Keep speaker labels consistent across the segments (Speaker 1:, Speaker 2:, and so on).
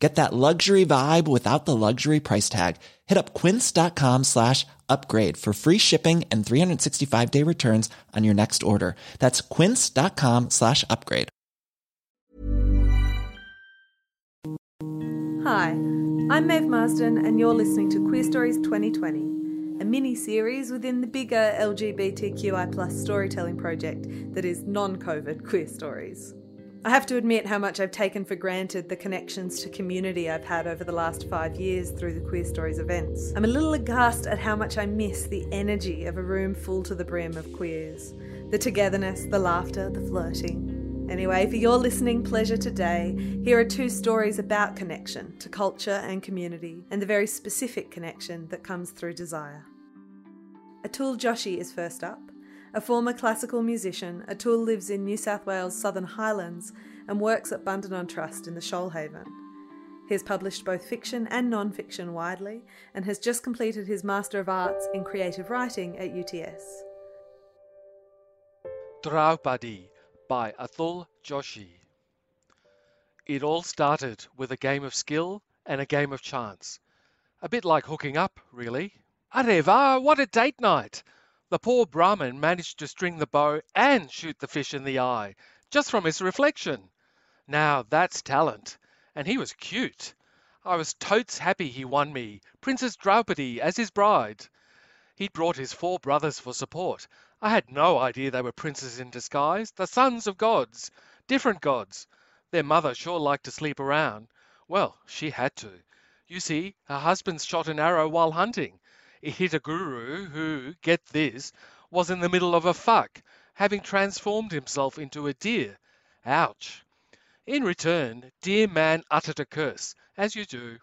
Speaker 1: Get that luxury vibe without the luxury price tag. Hit up quince.com slash upgrade for free shipping and 365 day returns on your next order. That's quince.com slash upgrade.
Speaker 2: Hi, I'm Maeve Marsden, and you're listening to Queerstories 2020, a mini series within the bigger LGBTQI plus storytelling project that is non COVID Queerstories. I have to admit how much I've taken for granted the connections to community I've had over the last five years through the Queerstories events. I'm a little aghast at how much I miss the energy of a room full to the brim of queers the togetherness, the laughter, the flirting. Anyway, for your listening pleasure today, here are two stories about connection to culture and community, and the very specific connection that comes through desire. Atul Joshi is first up. A former classical musician, Atul lives in New South Wales' Southern Highlands and works at Bundanon Trust in the Shoalhaven. He has published both fiction and non fiction widely and has just completed his Master of Arts in Creative Writing at UTS.
Speaker 3: Draupadi by Atul Joshi. It all started with a game of skill and a game of chance. A bit like hooking up, really. Areva, what a date night! The poor Brahmin managed to string the bow and shoot the fish in the eye, just from his reflection. Now that's talent. And he was cute. I was totes happy he won me, Princess Draupadi, as his bride. He'd brought his four brothers for support. I had no idea they were princes in disguise, the sons of gods. Different gods. Their mother sure liked to sleep around. Well, she had to. You see, her husband shot an arrow while hunting. Hit a guru who, get this, was in the middle of a fuck, having transformed himself into a deer. Ouch. In return, dear man uttered a curse, as you do.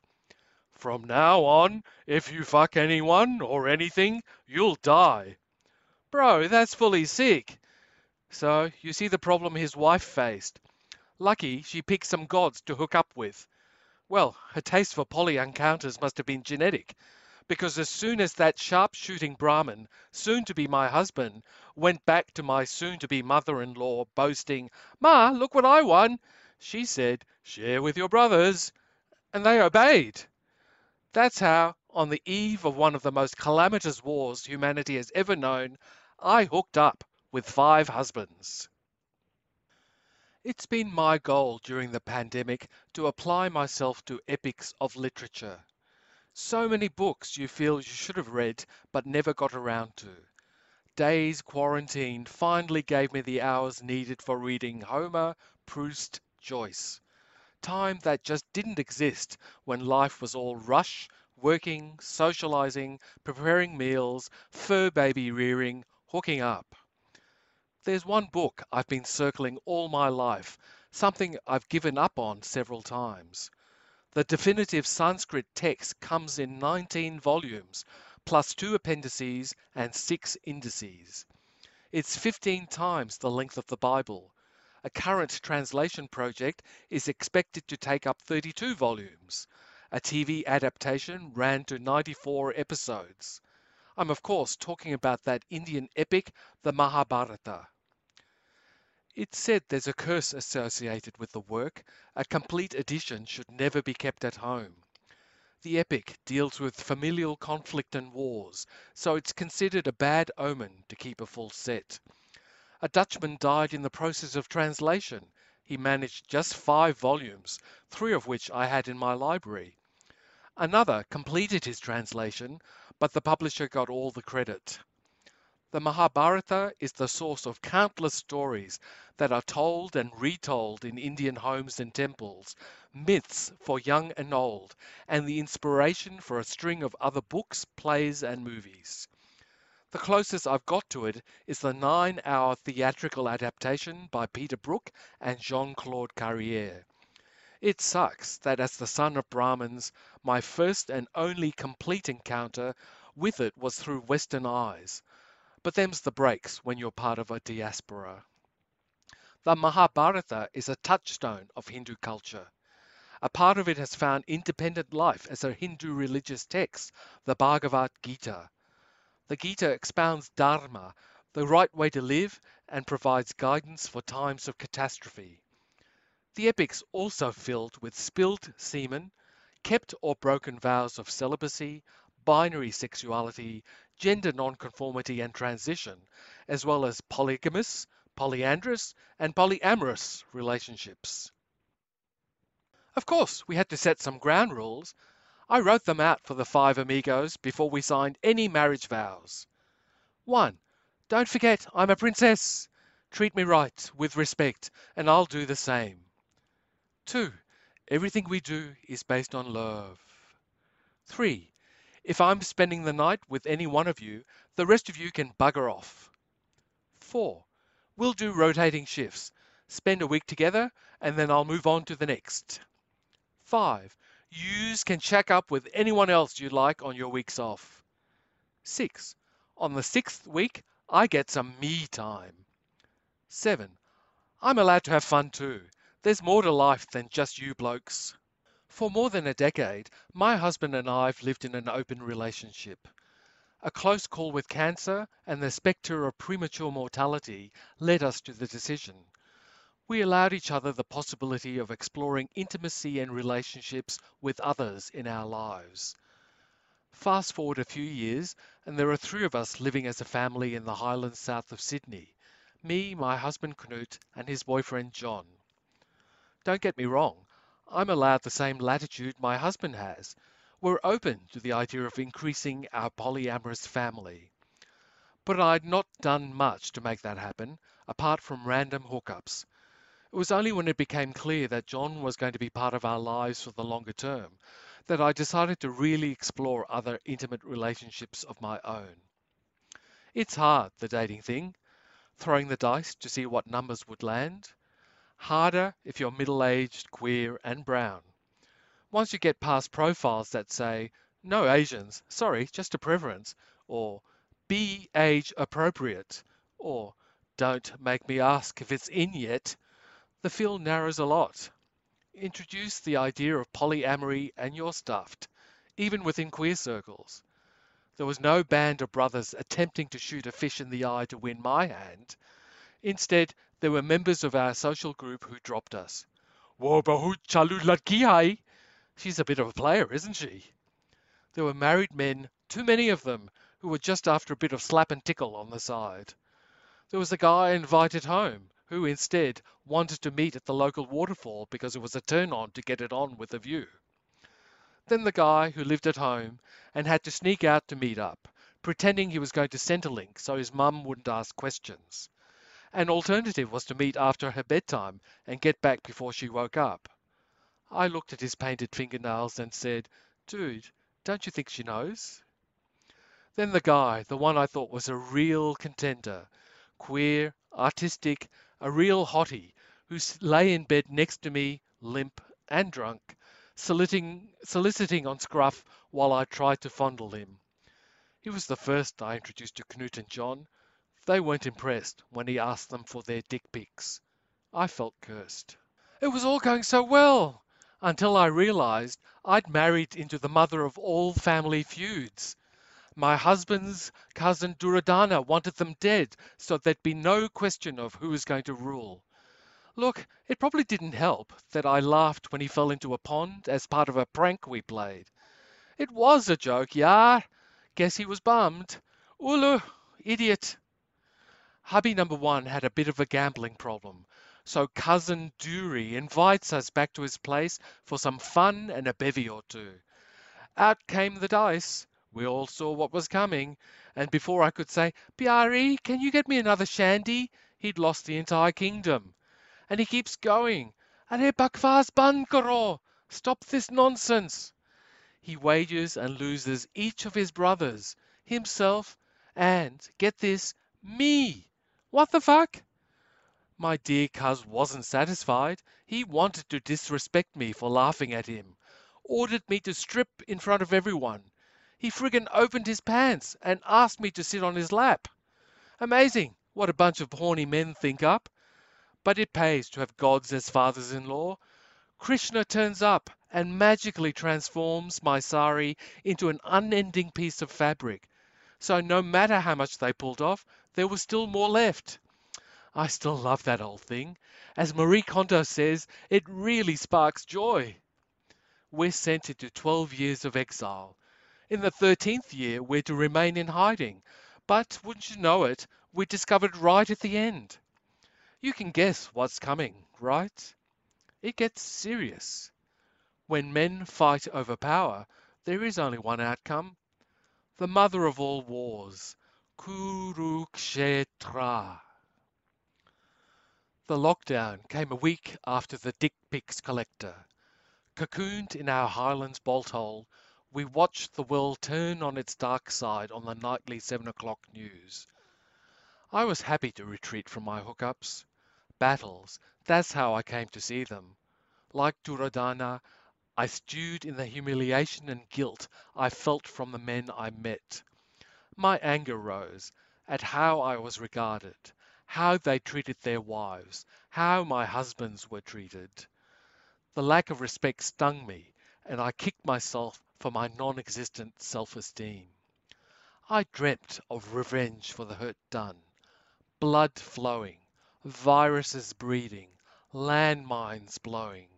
Speaker 3: From now on, if you fuck anyone or anything, you'll die. Bro, that's fully sick. So, you see the problem his wife faced. Lucky she picked some gods to hook up with. Well, her taste for poly encounters must have been genetic, because as soon as that sharpshooting Brahmin, soon to be my husband, went back to my soon to be mother in law, boasting, Ma, look what I won, she said, Share with your brothers. And they obeyed. That's how, on the eve of one of the most calamitous wars humanity has ever known, I hooked up with five husbands. It's been my goal during the pandemic to apply myself to epics of literature. So many books you feel you should have read but never got around to. Days quarantined finally gave me the hours needed for reading Homer, Proust, Joyce. Time that just didn't exist when life was all rush, working, socializing, preparing meals, fur baby rearing, hooking up. There's one book I've been circling all my life, something I've given up on several times. The definitive Sanskrit text comes in 19 volumes, plus two appendices and six indices. It's 15 times the length of the Bible. A current translation project is expected to take up 32 volumes. A TV adaptation ran to 94 episodes. I'm, of course, talking about that Indian epic, the Mahabharata. It's said there's a curse associated with the work. A complete edition should never be kept at home. The epic deals with familial conflict and wars, so it's considered a bad omen to keep a full set. A Dutchman died in the process of translation. He managed just five volumes, three of which I had in my library. Another completed his translation, but the publisher got all the credit. The Mahabharata is the source of countless stories that are told and retold in Indian homes and temples, myths for young and old, and the inspiration for a string of other books, plays, and movies. The closest I've got to it is the nine hour theatrical adaptation by Peter Brook and Jean Claude Carrière. It sucks that as the son of Brahmins, my first and only complete encounter with it was through Western eyes. But them's the breaks when you're part of a diaspora. The Mahabharata is a touchstone of Hindu culture. A part of it has found independent life as a Hindu religious text, the Bhagavad Gita. The Gita expounds Dharma, the right way to live, and provides guidance for times of catastrophe. The epic's also filled with spilled semen, kept or broken vows of celibacy, binary sexuality, gender nonconformity and transition, as well as polygamous, polyandrous, and polyamorous relationships. Of course, we had to set some ground rules. I wrote them out for the five amigos before we signed any marriage vows. 1. Don't forget, I'm a princess. Treat me right, with respect, and I'll do the same. 2. Everything we do is based on love. 3. If I'm spending the night with any one of you, the rest of you can bugger off. 4. We'll do rotating shifts. Spend a week together, and then I'll move on to the next. 5. Yous can check up with anyone else you like on your weeks off. 6. On the sixth week, I get some me time. 7. I'm allowed to have fun too. There's more to life than just you blokes. For more than a decade, my husband and I have lived in an open relationship. A close call with cancer and the spectre of premature mortality led us to the decision we allowed each other the possibility of exploring intimacy and relationships with others in our lives. Fast forward a few years, and there are three of us living as a family in the highlands south of Sydney me, my husband Knut, and his boyfriend John. Don't get me wrong, I'm allowed the same latitude my husband has. We're open to the idea of increasing our polyamorous family. But I'd not done much to make that happen, apart from random hookups. It was only when it became clear that John was going to be part of our lives for the longer term that I decided to really explore other intimate relationships of my own. It's hard, the dating thing, throwing the dice to see what numbers would land. Harder if you're middle aged, queer, and brown. Once you get past profiles that say, no Asians, sorry, just a preference, or be age appropriate, or don't make me ask if it's in yet, the field narrows a lot. Introduce the idea of polyamory and you're stuffed, even within queer circles. There was no band of brothers attempting to shoot a fish in the eye to win my hand. Instead, there were members of our social group who dropped us. Wo bahut chalu ladki hai. She's a bit of a player, isn't she? There were married men, too many of them, who were just after a bit of slap and tickle on the side. There was a guy invited home who instead wanted to meet at the local waterfall because it was a turn on to get it on with a view. Then the guy who lived at home and had to sneak out to meet up, pretending he was going to Centrelink so his mum wouldn't ask questions. An alternative was to meet after her bedtime and get back before she woke up. I looked at his painted fingernails and said, Dude, don't you think she knows? Then the guy, the one I thought was a real contender, queer, artistic, a real hottie, who lay in bed next to me, limp and drunk, soliciting, soliciting on Scruff while I tried to fondle him. He was the first I introduced to Knut and John. They weren't impressed when he asked them for their dick pics. I felt cursed. It was all going so well until I realized I'd married into the mother of all family feuds. My husband's cousin Duryodhana wanted them dead, so there'd be no question of who was going to rule. Look, it probably didn't help that I laughed when he fell into a pond as part of a prank we played. It was a joke, yeah. Guess he was bummed. Ulu, idiot. Hubby number one had a bit of a gambling problem, so cousin Dury invites us back to his place for some fun and a bevy or two. Out came the dice. We all saw what was coming, and before I could say, Pyari, can you get me another shandy? He'd lost the entire kingdom. And he keeps going. Are bakwas ban karo. Stop this nonsense. He wagers and loses each of his brothers, himself, and, get this, me. What the fuck? My dear cuz wasn't satisfied. He wanted to disrespect me for laughing at him. Ordered me to strip in front of everyone he friggin' opened his pants and asked me to sit on his lap. Amazing what a bunch of horny men think up. but it pays to have gods as fathers in law. Krishna turns up and magically transforms my sari into an unending piece of fabric. So no matter how much they pulled off, there was still more left. I still love that old thing. As Marie Kondo says, it really sparks joy. We're sent into 12 years of exile. In the 13th year, we're to remain in hiding. But wouldn't you know it, we're discovered right at the end. You can guess what's coming, right? It gets serious. When men fight over power, there is only one outcome. The mother of all wars, Kurukshetra. The lockdown came a week after the Dick Pics collector. Cocooned in our Highlands bolt hole, we watched the world turn on its dark side on the nightly seven o'clock news. I was happy to retreat from my hookups. Battles, that's how I came to see them. Like Duryodhana, I stewed in the humiliation and guilt I felt from the men I met. My anger rose at how I was regarded, how they treated their wives, how my husbands were treated. The lack of respect stung me, and I kicked myself for my non existent self esteem. I dreamt of revenge for the hurt done, blood flowing, viruses breeding, landmines blowing.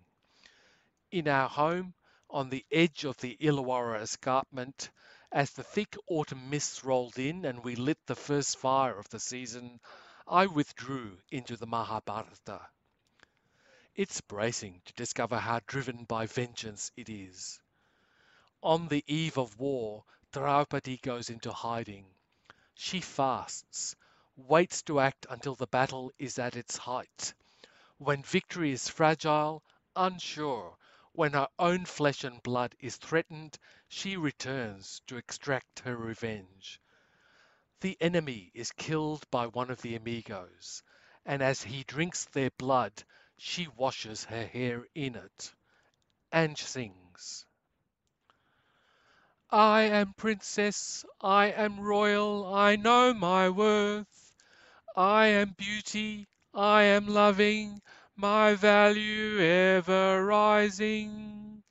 Speaker 3: In our home, on the edge of the Illawarra escarpment, as the thick autumn mists rolled in and we lit the first fire of the season, I withdrew into the Mahabharata. It's bracing to discover how driven by vengeance it is. On the eve of war, Draupadi goes into hiding. She fasts, waits to act until the battle is at its height. When victory is fragile, unsure, when her own flesh and blood is threatened, she returns to extract her revenge. The enemy is killed by one of the amigos, and as he drinks their blood, she washes her hair in it and sings. I am princess, I am royal, I know my worth. I am beauty, I am loving, my value ever rising.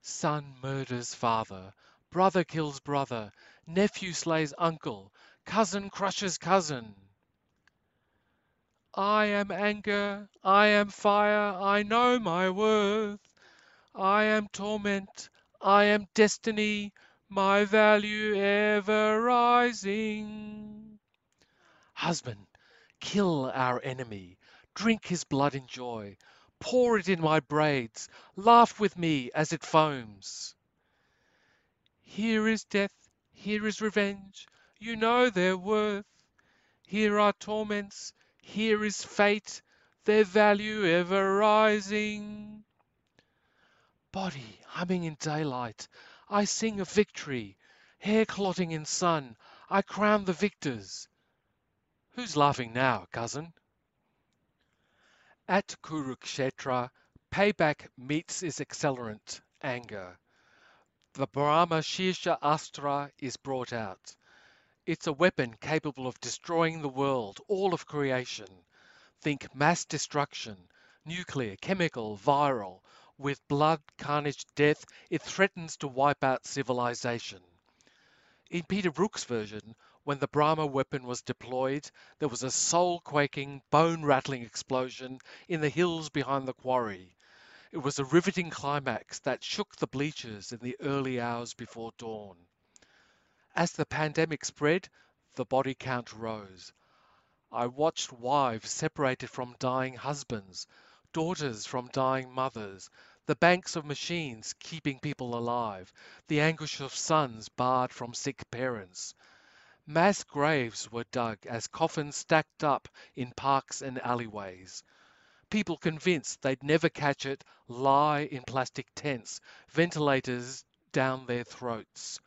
Speaker 3: Son murders father, brother kills brother, nephew slays uncle, cousin crushes cousin. I am anger, I am fire, I know my worth. I am torment, I am destiny, my value ever rising. Husband, kill our enemy, drink his blood in joy, pour it in my braids, laugh with me as it foams. Here is death, here is revenge, you know their worth. Here are torments, here is fate, their value ever rising. Body humming in daylight, I sing of victory. Hair clotting in sun, I crown the victors. Who's laughing now, cousin? At Kurukshetra, payback meets its accelerant, anger. The Brahma Shirsha Astra is brought out. It's a weapon capable of destroying the world, all of creation. Think mass destruction, nuclear, chemical, viral. With blood, carnage, death, it threatens to wipe out civilization. In Peter Brook's version, when the Brahma weapon was deployed, there was a soul quaking, bone rattling explosion in the hills behind the quarry. It was a riveting climax that shook the bleachers in the early hours before dawn. As the pandemic spread, the body count rose. I watched wives separated from dying husbands, daughters from dying mothers, the banks of machines keeping people alive, the anguish of sons barred from sick parents. Mass graves were dug as coffins stacked up in parks and alleyways. People convinced they'd never catch it lie in plastic tents, ventilators down their throats.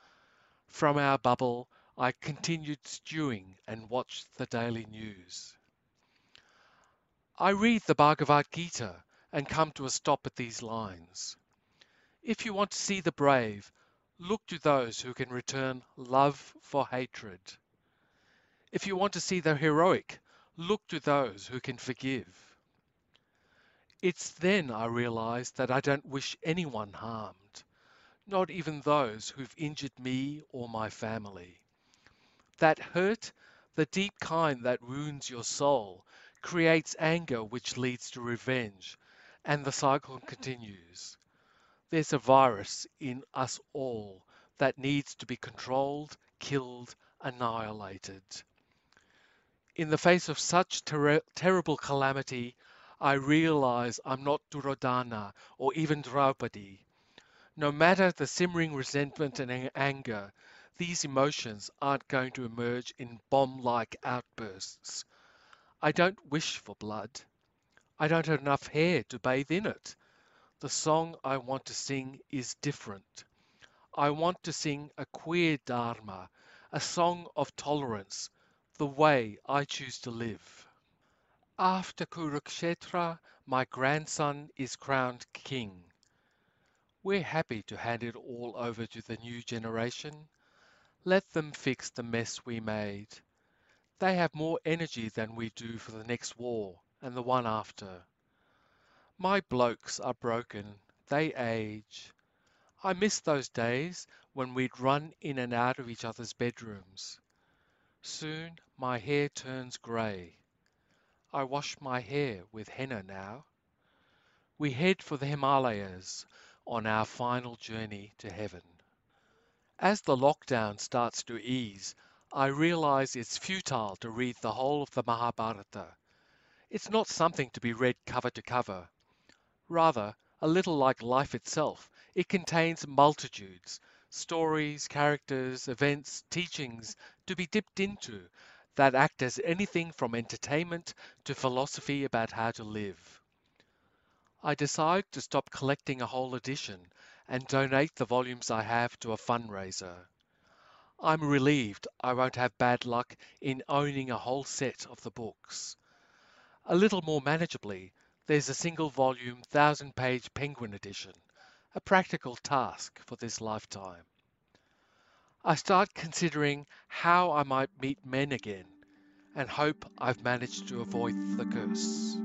Speaker 3: From our bubble, I continued stewing and watched the daily news. I read the Bhagavad Gita and come to a stop at these lines. If you want to see the brave, look to those who can return love for hatred. If you want to see the heroic, look to those who can forgive. It's then I realise that I don't wish anyone harmed, not even those who've injured me or my family. That hurt, the deep kind that wounds your soul, creates anger which leads to revenge, and the cycle continues. There's a virus in us all that needs to be controlled, killed, annihilated. In the face of such ter- terrible calamity, I realize I'm not Duryodhana or even Draupadi. No matter the simmering resentment and anger, these emotions aren't going to emerge in bomb like outbursts. I don't wish for blood. I don't have enough hair to bathe in it. The song I want to sing is different. I want to sing a queer Dharma, a song of tolerance, the way I choose to live. After Kurukshetra, my grandson is crowned king. We're happy to hand it all over to the new generation. Let them fix the mess we made. They have more energy than we do for the next war and the one after. My blokes are broken, they age. I miss those days when we'd run in and out of each other's bedrooms. Soon my hair turns grey. I wash my hair with henna now. We head for the Himalayas on our final journey to heaven. As the lockdown starts to ease, I realize it's futile to read the whole of the Mahabharata. It's not something to be read cover to cover. Rather, a little like life itself, it contains multitudes, stories, characters, events, teachings to be dipped into that act as anything from entertainment to philosophy about how to live. I decide to stop collecting a whole edition and donate the volumes I have to a fundraiser. I'm relieved I won't have bad luck in owning a whole set of the books. A little more manageably, there's a single volume, thousand page Penguin edition, a practical task for this lifetime. I start considering how I might meet men again and hope I've managed to avoid the curse.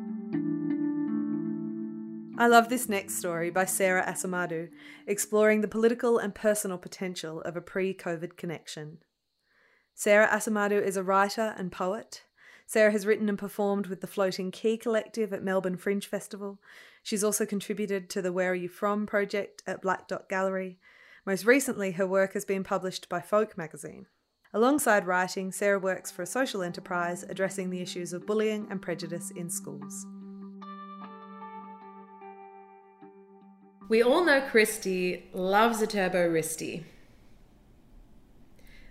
Speaker 2: I love this next story by Sarah Asumadu, exploring the political and personal potential of a pre COVID connection. Sarah Asumadu is a writer and poet. Sarah has written and performed with the Floating Key Collective at Melbourne Fringe Festival. She's also contributed to the Where Are You From project at Blak Dot Gallery most recently, her work has been published by Folk magazine. Alongside writing, Sarah works for a social enterprise addressing the issues of bullying and prejudice in schools.
Speaker 4: We all know Christy loves a turbo wristy.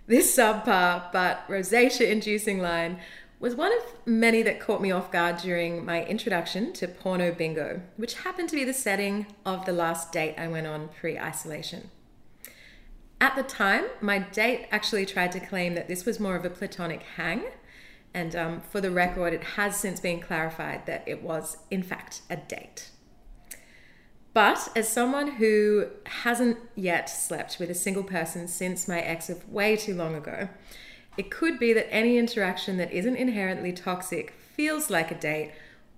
Speaker 4: This subpar but rosacea inducing line was one of many that caught me off guard during my introduction to Porno Bingo, which happened to be the setting of the last date I went on pre isolation. At the time, my date actually tried to claim that this was more of a platonic hang. And um, for the record, it has since been clarified that it was, in fact, a date. But as someone who hasn't yet slept with a single person since my ex of way too long ago, it could be that any interaction that isn't inherently toxic feels like a date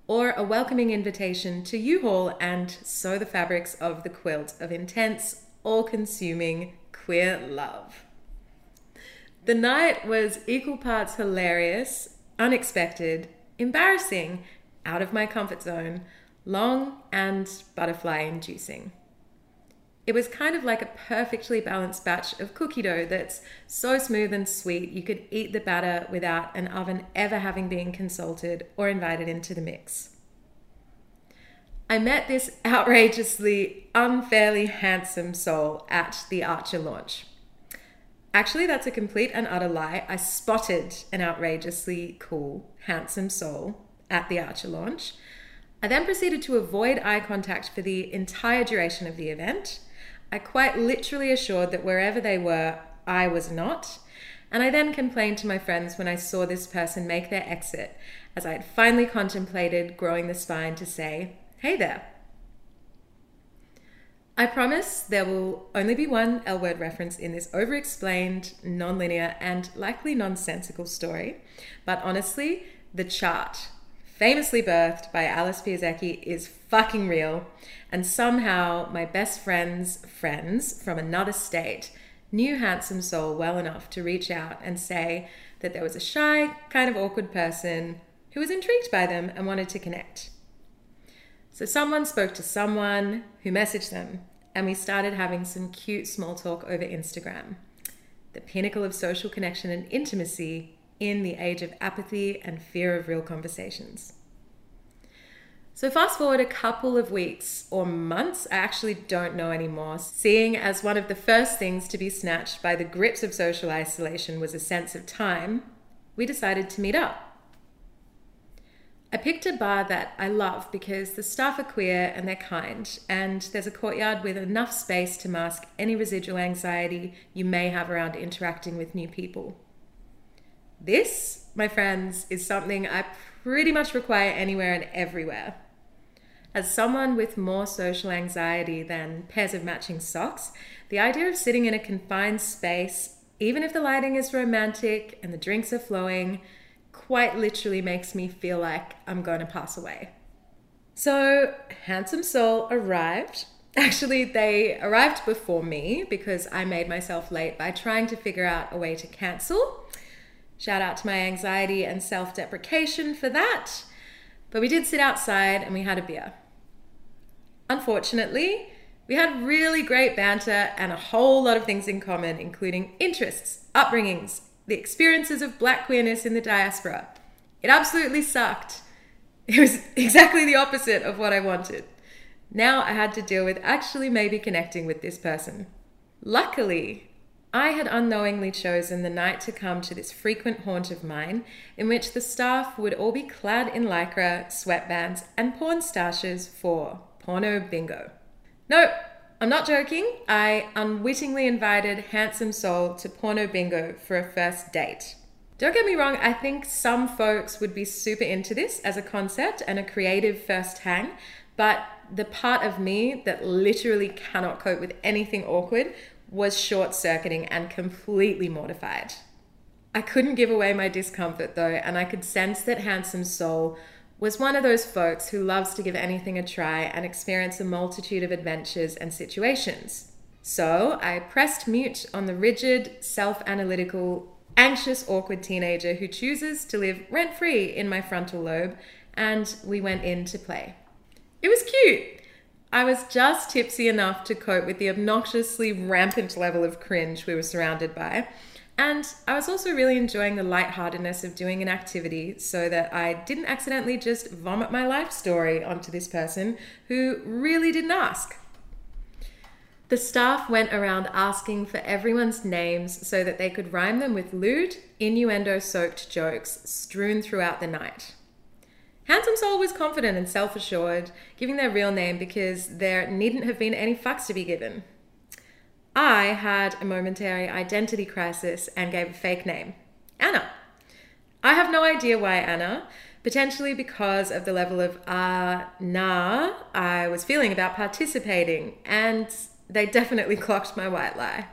Speaker 4: or a welcoming invitation to U-Haul and sew the fabrics of the quilt of intense, all consuming queer love. The night was equal parts hilarious, unexpected, embarrassing, out of my comfort zone, long and butterfly inducing. It was kind of like a perfectly balanced batch of cookie dough that's so smooth and sweet you could eat the batter without an oven ever having been consulted or invited into the mix. I met this outrageously, unfairly handsome soul at the Archer launch. Actually, that's a complete and utter lie. I spotted an outrageously cool, handsome soul at the Archer launch. I then proceeded to avoid eye contact for the entire duration of the event. I quite literally assured that wherever they were, I was not. And I then complained to my friends when I saw this person make their exit, as I had finally contemplated growing the spine to say, Hey there. I promise there will only be one L word reference in this over explained, non linear, and likely nonsensical story, but honestly, the chart famously birthed by Alice Pieszecki, is fucking real, and somehow my best friend's friends from another state knew Handsome Soul well enough to reach out and say that there was a shy, kind of awkward person who was intrigued by them and wanted to connect. So someone spoke to someone who messaged them, and we started having some cute small talk over Instagram. The pinnacle of social connection and intimacy in the age of apathy and fear of real conversations. So, fast forward a couple of weeks or months, I actually don't know anymore. Seeing as one of the first things to be snatched by the grips of social isolation was a sense of time, we decided to meet up. I picked a bar that I love because the staff are queer and they're kind, and there's a courtyard with enough space to mask any residual anxiety you may have around interacting with new people. This, my friends, is something I pretty much require anywhere and everywhere. As someone with more social anxiety than pairs of matching socks, the idea of sitting in a confined space, even if the lighting is romantic and the drinks are flowing, quite literally makes me feel like I'm going to pass away. So, Handsome Soul arrived. Actually, they arrived before me because I made myself late by trying to figure out a way to cancel Shout out to my anxiety and self deprecation for that. But we did sit outside and we had a beer. Unfortunately, we had really great banter and a whole lot of things in common, including interests, upbringings, the experiences of black queerness in the diaspora. It absolutely sucked. It was exactly the opposite of what I wanted. Now I had to deal with actually maybe connecting with this person. Luckily, I had unknowingly chosen the night to come to this frequent haunt of mine, in which the staff would all be clad in lycra, sweatbands, and porn stashes for porno bingo. No, I'm not joking. I unwittingly invited Handsome Soul to porno bingo for a first date. Don't get me wrong, I think some folks would be super into this as a concept and a creative first hang, but the part of me that literally cannot cope with anything awkward was short circuiting and completely mortified. I couldn't give away my discomfort though, and I could sense that Handsome Soul was one of those folks who loves to give anything a try and experience a multitude of adventures and situations. So I pressed mute on the rigid, self analytical, anxious, awkward teenager who chooses to live rent free in my frontal lobe, and we went in to play. It was cute. I was just tipsy enough to cope with the obnoxiously rampant level of cringe we were surrounded by. And I was also really enjoying the lightheartedness of doing an activity so that I didn't accidentally just vomit my life story onto this person who really didn't ask. The staff went around asking for everyone's names so that they could rhyme them with lewd, innuendo soaked jokes strewn throughout the night. Handsome Soul was confident and self assured, giving their real name because there needn't have been any fucks to be given. I had a momentary identity crisis and gave a fake name Anna. I have no idea why Anna, potentially because of the level of ah, uh, nah I was feeling about participating, and they definitely clocked my white lie.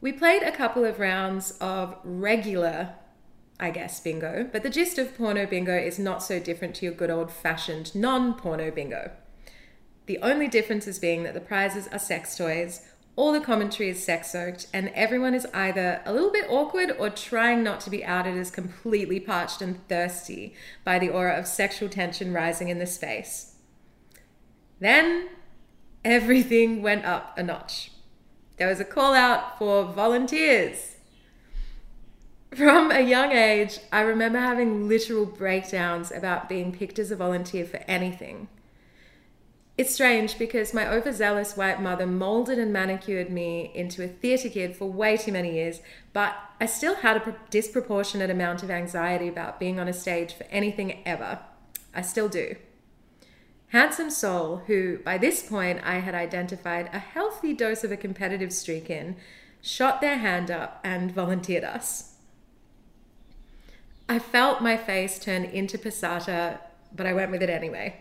Speaker 4: We played a couple of rounds of regular I guess, bingo. But the gist of porno bingo is not so different to your good old fashioned non porno bingo. The only difference is being that the prizes are sex toys, all the commentary is sex soaked, and everyone is either a little bit awkward or trying not to be outed as completely parched and thirsty by the aura of sexual tension rising in the space. Then everything went up a notch. There was a call out for volunteers. From a young age, I remember having literal breakdowns about being picked as a volunteer for anything. It's strange because my overzealous white mother molded and manicured me into a theatre kid for way too many years, but I still had a disproportionate amount of anxiety about being on a stage for anything ever. I still do. Handsome Soul, who by this point I had identified a healthy dose of a competitive streak in, shot their hand up and volunteered us. I felt my face turn into passata, but I went with it anyway.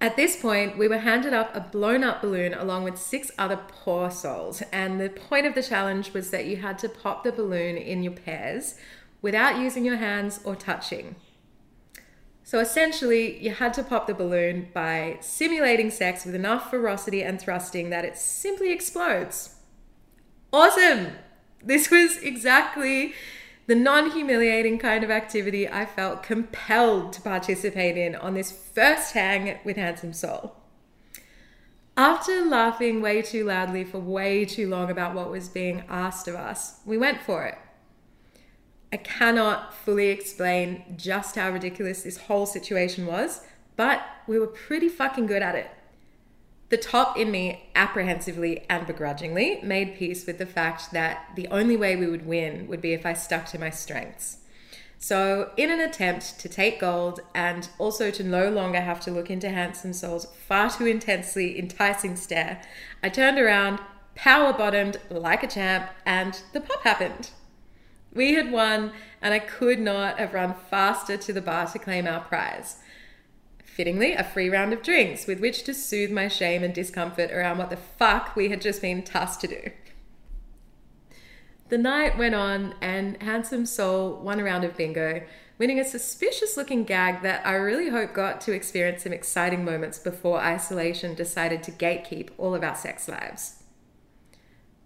Speaker 4: At this point, we were handed up a blown up balloon along with six other poor souls, and the point of the challenge was that you had to pop the balloon in your pairs without using your hands or touching. So essentially, you had to pop the balloon by simulating sex with enough ferocity and thrusting that it simply explodes. Awesome! This was exactly the non humiliating kind of activity I felt compelled to participate in on this first hang with Handsome Soul. After laughing way too loudly for way too long about what was being asked of us, we went for it. I cannot fully explain just how ridiculous this whole situation was, but we were pretty fucking good at it. The top in me, apprehensively and begrudgingly, made peace with the fact that the only way we would win would be if I stuck to my strengths. So, in an attempt to take gold and also to no longer have to look into Handsome Soul's far too intensely enticing stare, I turned around, power bottomed like a champ, and the pop happened. We had won, and I could not have run faster to the bar to claim our prize. Fittingly, a free round of drinks with which to soothe my shame and discomfort around what the fuck we had just been tasked to do. The night went on, and Handsome Soul won a round of bingo, winning a suspicious looking gag that I really hope got to experience some exciting moments before isolation decided to gatekeep all of our sex lives.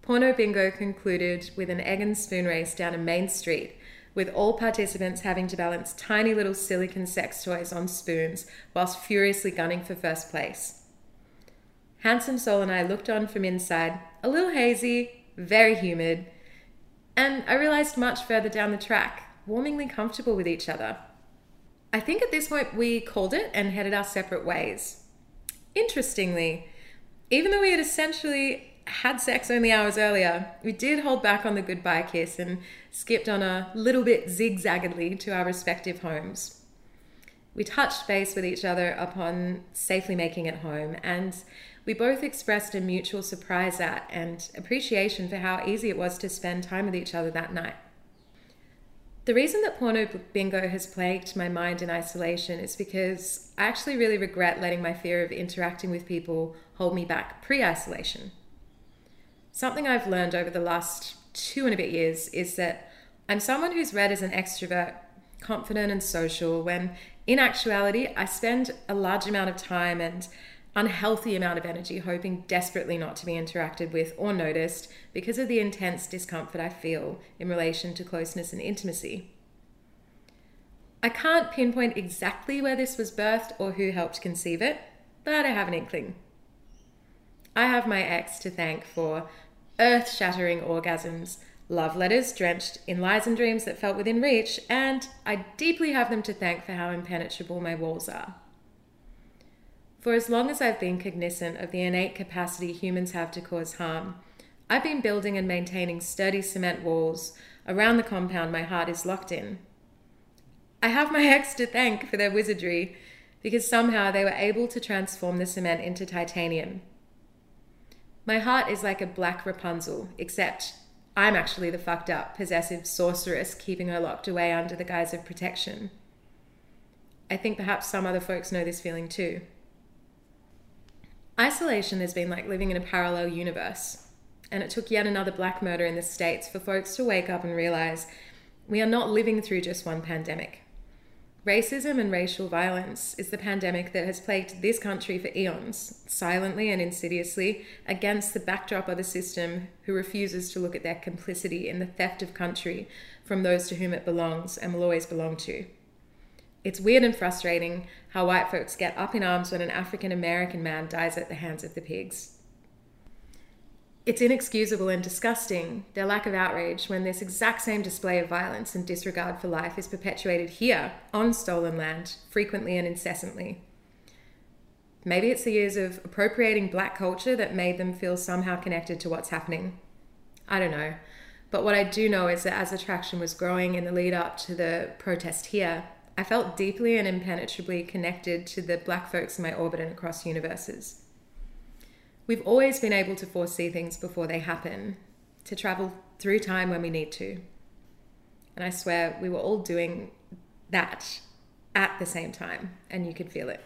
Speaker 4: Porno Bingo concluded with an egg and spoon race down a main street, with all participants having to balance tiny little silicon sex toys on spoons whilst furiously gunning for first place. Handsome Soul and I looked on from inside, a little hazy, very humid, and I realized much further down the track, warmingly comfortable with each other. I think at this point we called it and headed our separate ways. Interestingly, even though we had essentially had sex only hours earlier, we did hold back on the goodbye kiss and skipped on a little bit zigzaggedly to our respective homes. We touched base with each other upon safely making it home, and we both expressed a mutual surprise at and appreciation for how easy it was to spend time with each other that night. The reason that porno bingo has plagued my mind in isolation is because I actually really regret letting my fear of interacting with people hold me back pre isolation. Something I've learned over the last two and a bit years is that I'm someone who's read as an extrovert, confident and social, when in actuality, I spend a large amount of time and unhealthy amount of energy hoping desperately not to be interacted with or noticed because of the intense discomfort I feel in relation to closeness and intimacy. I can't pinpoint exactly where this was birthed or who helped conceive it, but I have an inkling. I have my ex to thank for earth shattering orgasms, love letters drenched in lies and dreams that felt within reach, and I deeply have them to thank for how impenetrable my walls are. For as long as I've been cognizant of the innate capacity humans have to cause harm, I've been building and maintaining sturdy cement walls around the compound my heart is locked in. I have my ex to thank for their wizardry because somehow they were able to transform the cement into titanium my heart is like a black Rapunzel, except I'm actually the fucked up, possessive sorceress keeping her locked away under the guise of protection. I think perhaps some other folks know this feeling too. Isolation has been like living in a parallel universe, and it took yet another black murder in the States for folks to wake up and realize we are not living through just one pandemic. Racism and racial violence is the pandemic that has plagued this country for eons, silently and insidiously, against the backdrop of a system who refuses to look at their complicity in the theft of country from those to whom it belongs and will always belong to. It's weird and frustrating how white folks get up in arms when an African American man dies at the hands of the pigs. It's inexcusable and disgusting, their lack of outrage, when this exact same display of violence and disregard for life is perpetuated here, on stolen land, frequently and incessantly. Maybe it's the years of appropriating black culture that made them feel somehow connected to what's happening. I don't know. But what I do know is that as attraction was growing in the lead up to the protest here, I felt deeply and impenetrably connected to the black folks in my orbit and across universes. We've always been able to foresee things before they happen, to travel through time when we need to. And I swear we were all doing that at the same time, and you could feel it.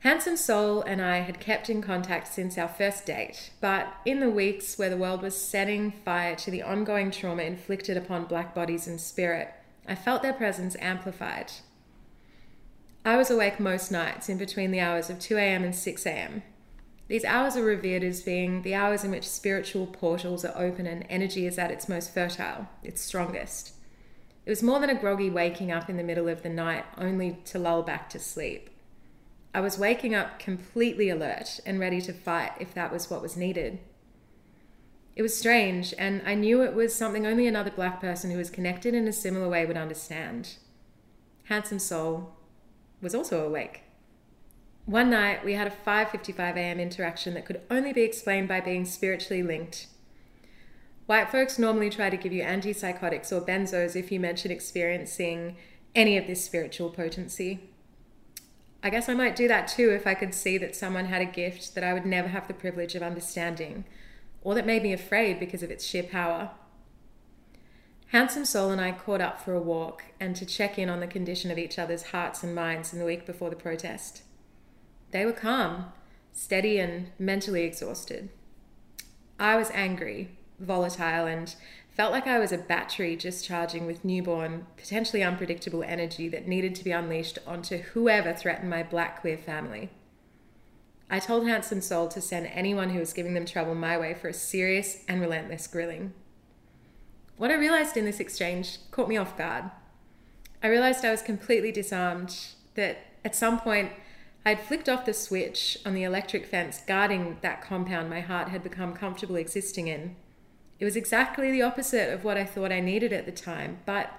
Speaker 4: Handsome Soul and I had kept in contact since our first date, but in the weeks where the world was setting fire to the ongoing trauma inflicted upon black bodies and spirit, I felt their presence amplified. I was awake most nights in between the hours of 2 a.m. and 6 a.m. These hours are revered as being the hours in which spiritual portals are open and energy is at its most fertile, its strongest. It was more than a groggy waking up in the middle of the night only to lull back to sleep. I was waking up completely alert and ready to fight if that was what was needed. It was strange, and I knew it was something only another black person who was connected in a similar way would understand. Handsome Soul was also awake. One night, we had a 5:55 a.m. interaction that could only be explained by being spiritually linked. White folks normally try to give you antipsychotics or benzos if you mention experiencing any of this spiritual potency. I guess I might do that too if I could see that someone had a gift that I would never have the privilege of understanding, or that made me afraid because of its sheer power. Handsome Soul and I caught up for a walk and to check in on the condition of each other's hearts and minds in the week before the protest. They were calm, steady, and mentally exhausted. I was angry, volatile, and felt like I was a battery just charging with newborn, potentially unpredictable energy that needed to be unleashed onto whoever threatened my black queer family. I told Handsome Soul to send anyone who was giving them trouble my way for a serious and relentless grilling. What I realized in this exchange caught me off guard. I realized I was completely disarmed, that at some point I had flicked off the switch on the electric fence guarding that compound my heart had become comfortable existing in. It was exactly the opposite of what I thought I needed at the time, but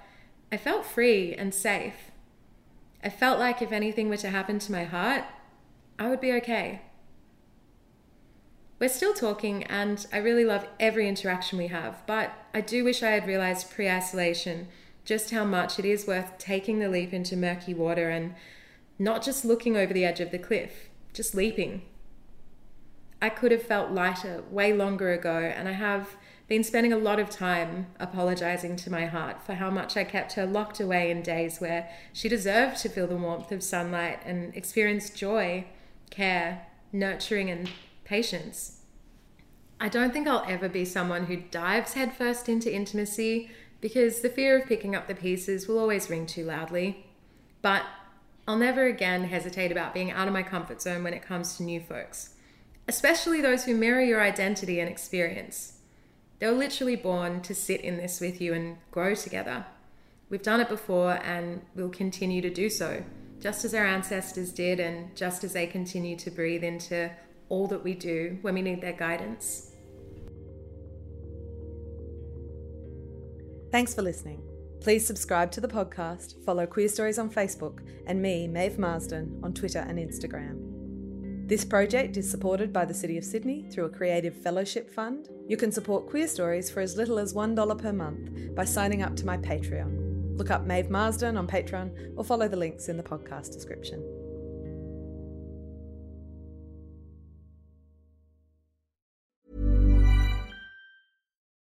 Speaker 4: I felt free and safe. I felt like if anything were to happen to my heart, I would be okay. We're still talking, and I really love every interaction we have, but I do wish I had realized pre isolation just how much it is worth taking the leap into murky water and not just looking over the edge of the cliff, just leaping. I could have felt lighter way longer ago, and I have been spending a lot of time apologizing to my heart for how much I kept her locked away in days where she deserved to feel the warmth of sunlight and experience joy, care, nurturing, and patience. I don't think I'll ever be someone who dives headfirst into intimacy because the fear of picking up the pieces will always ring too loudly. But I'll never again hesitate about being out of my comfort zone when it comes to new folks, especially those who mirror your identity and experience. They were literally born to sit in this with you and grow together. We've done it before and we'll continue to do so, just as our ancestors did and just as they continue to breathe into all that we do when we need their guidance.
Speaker 2: Thanks for listening. Please subscribe to the podcast, follow Queerstories on Facebook, and me, Maeve Marsden, on Twitter and Instagram. This project is supported by the City of Sydney through a creative fellowship fund. You can support Queerstories for as little as $1 per month by signing up to my Patreon. Look up Maeve Marsden on Patreon or follow the links in the podcast description.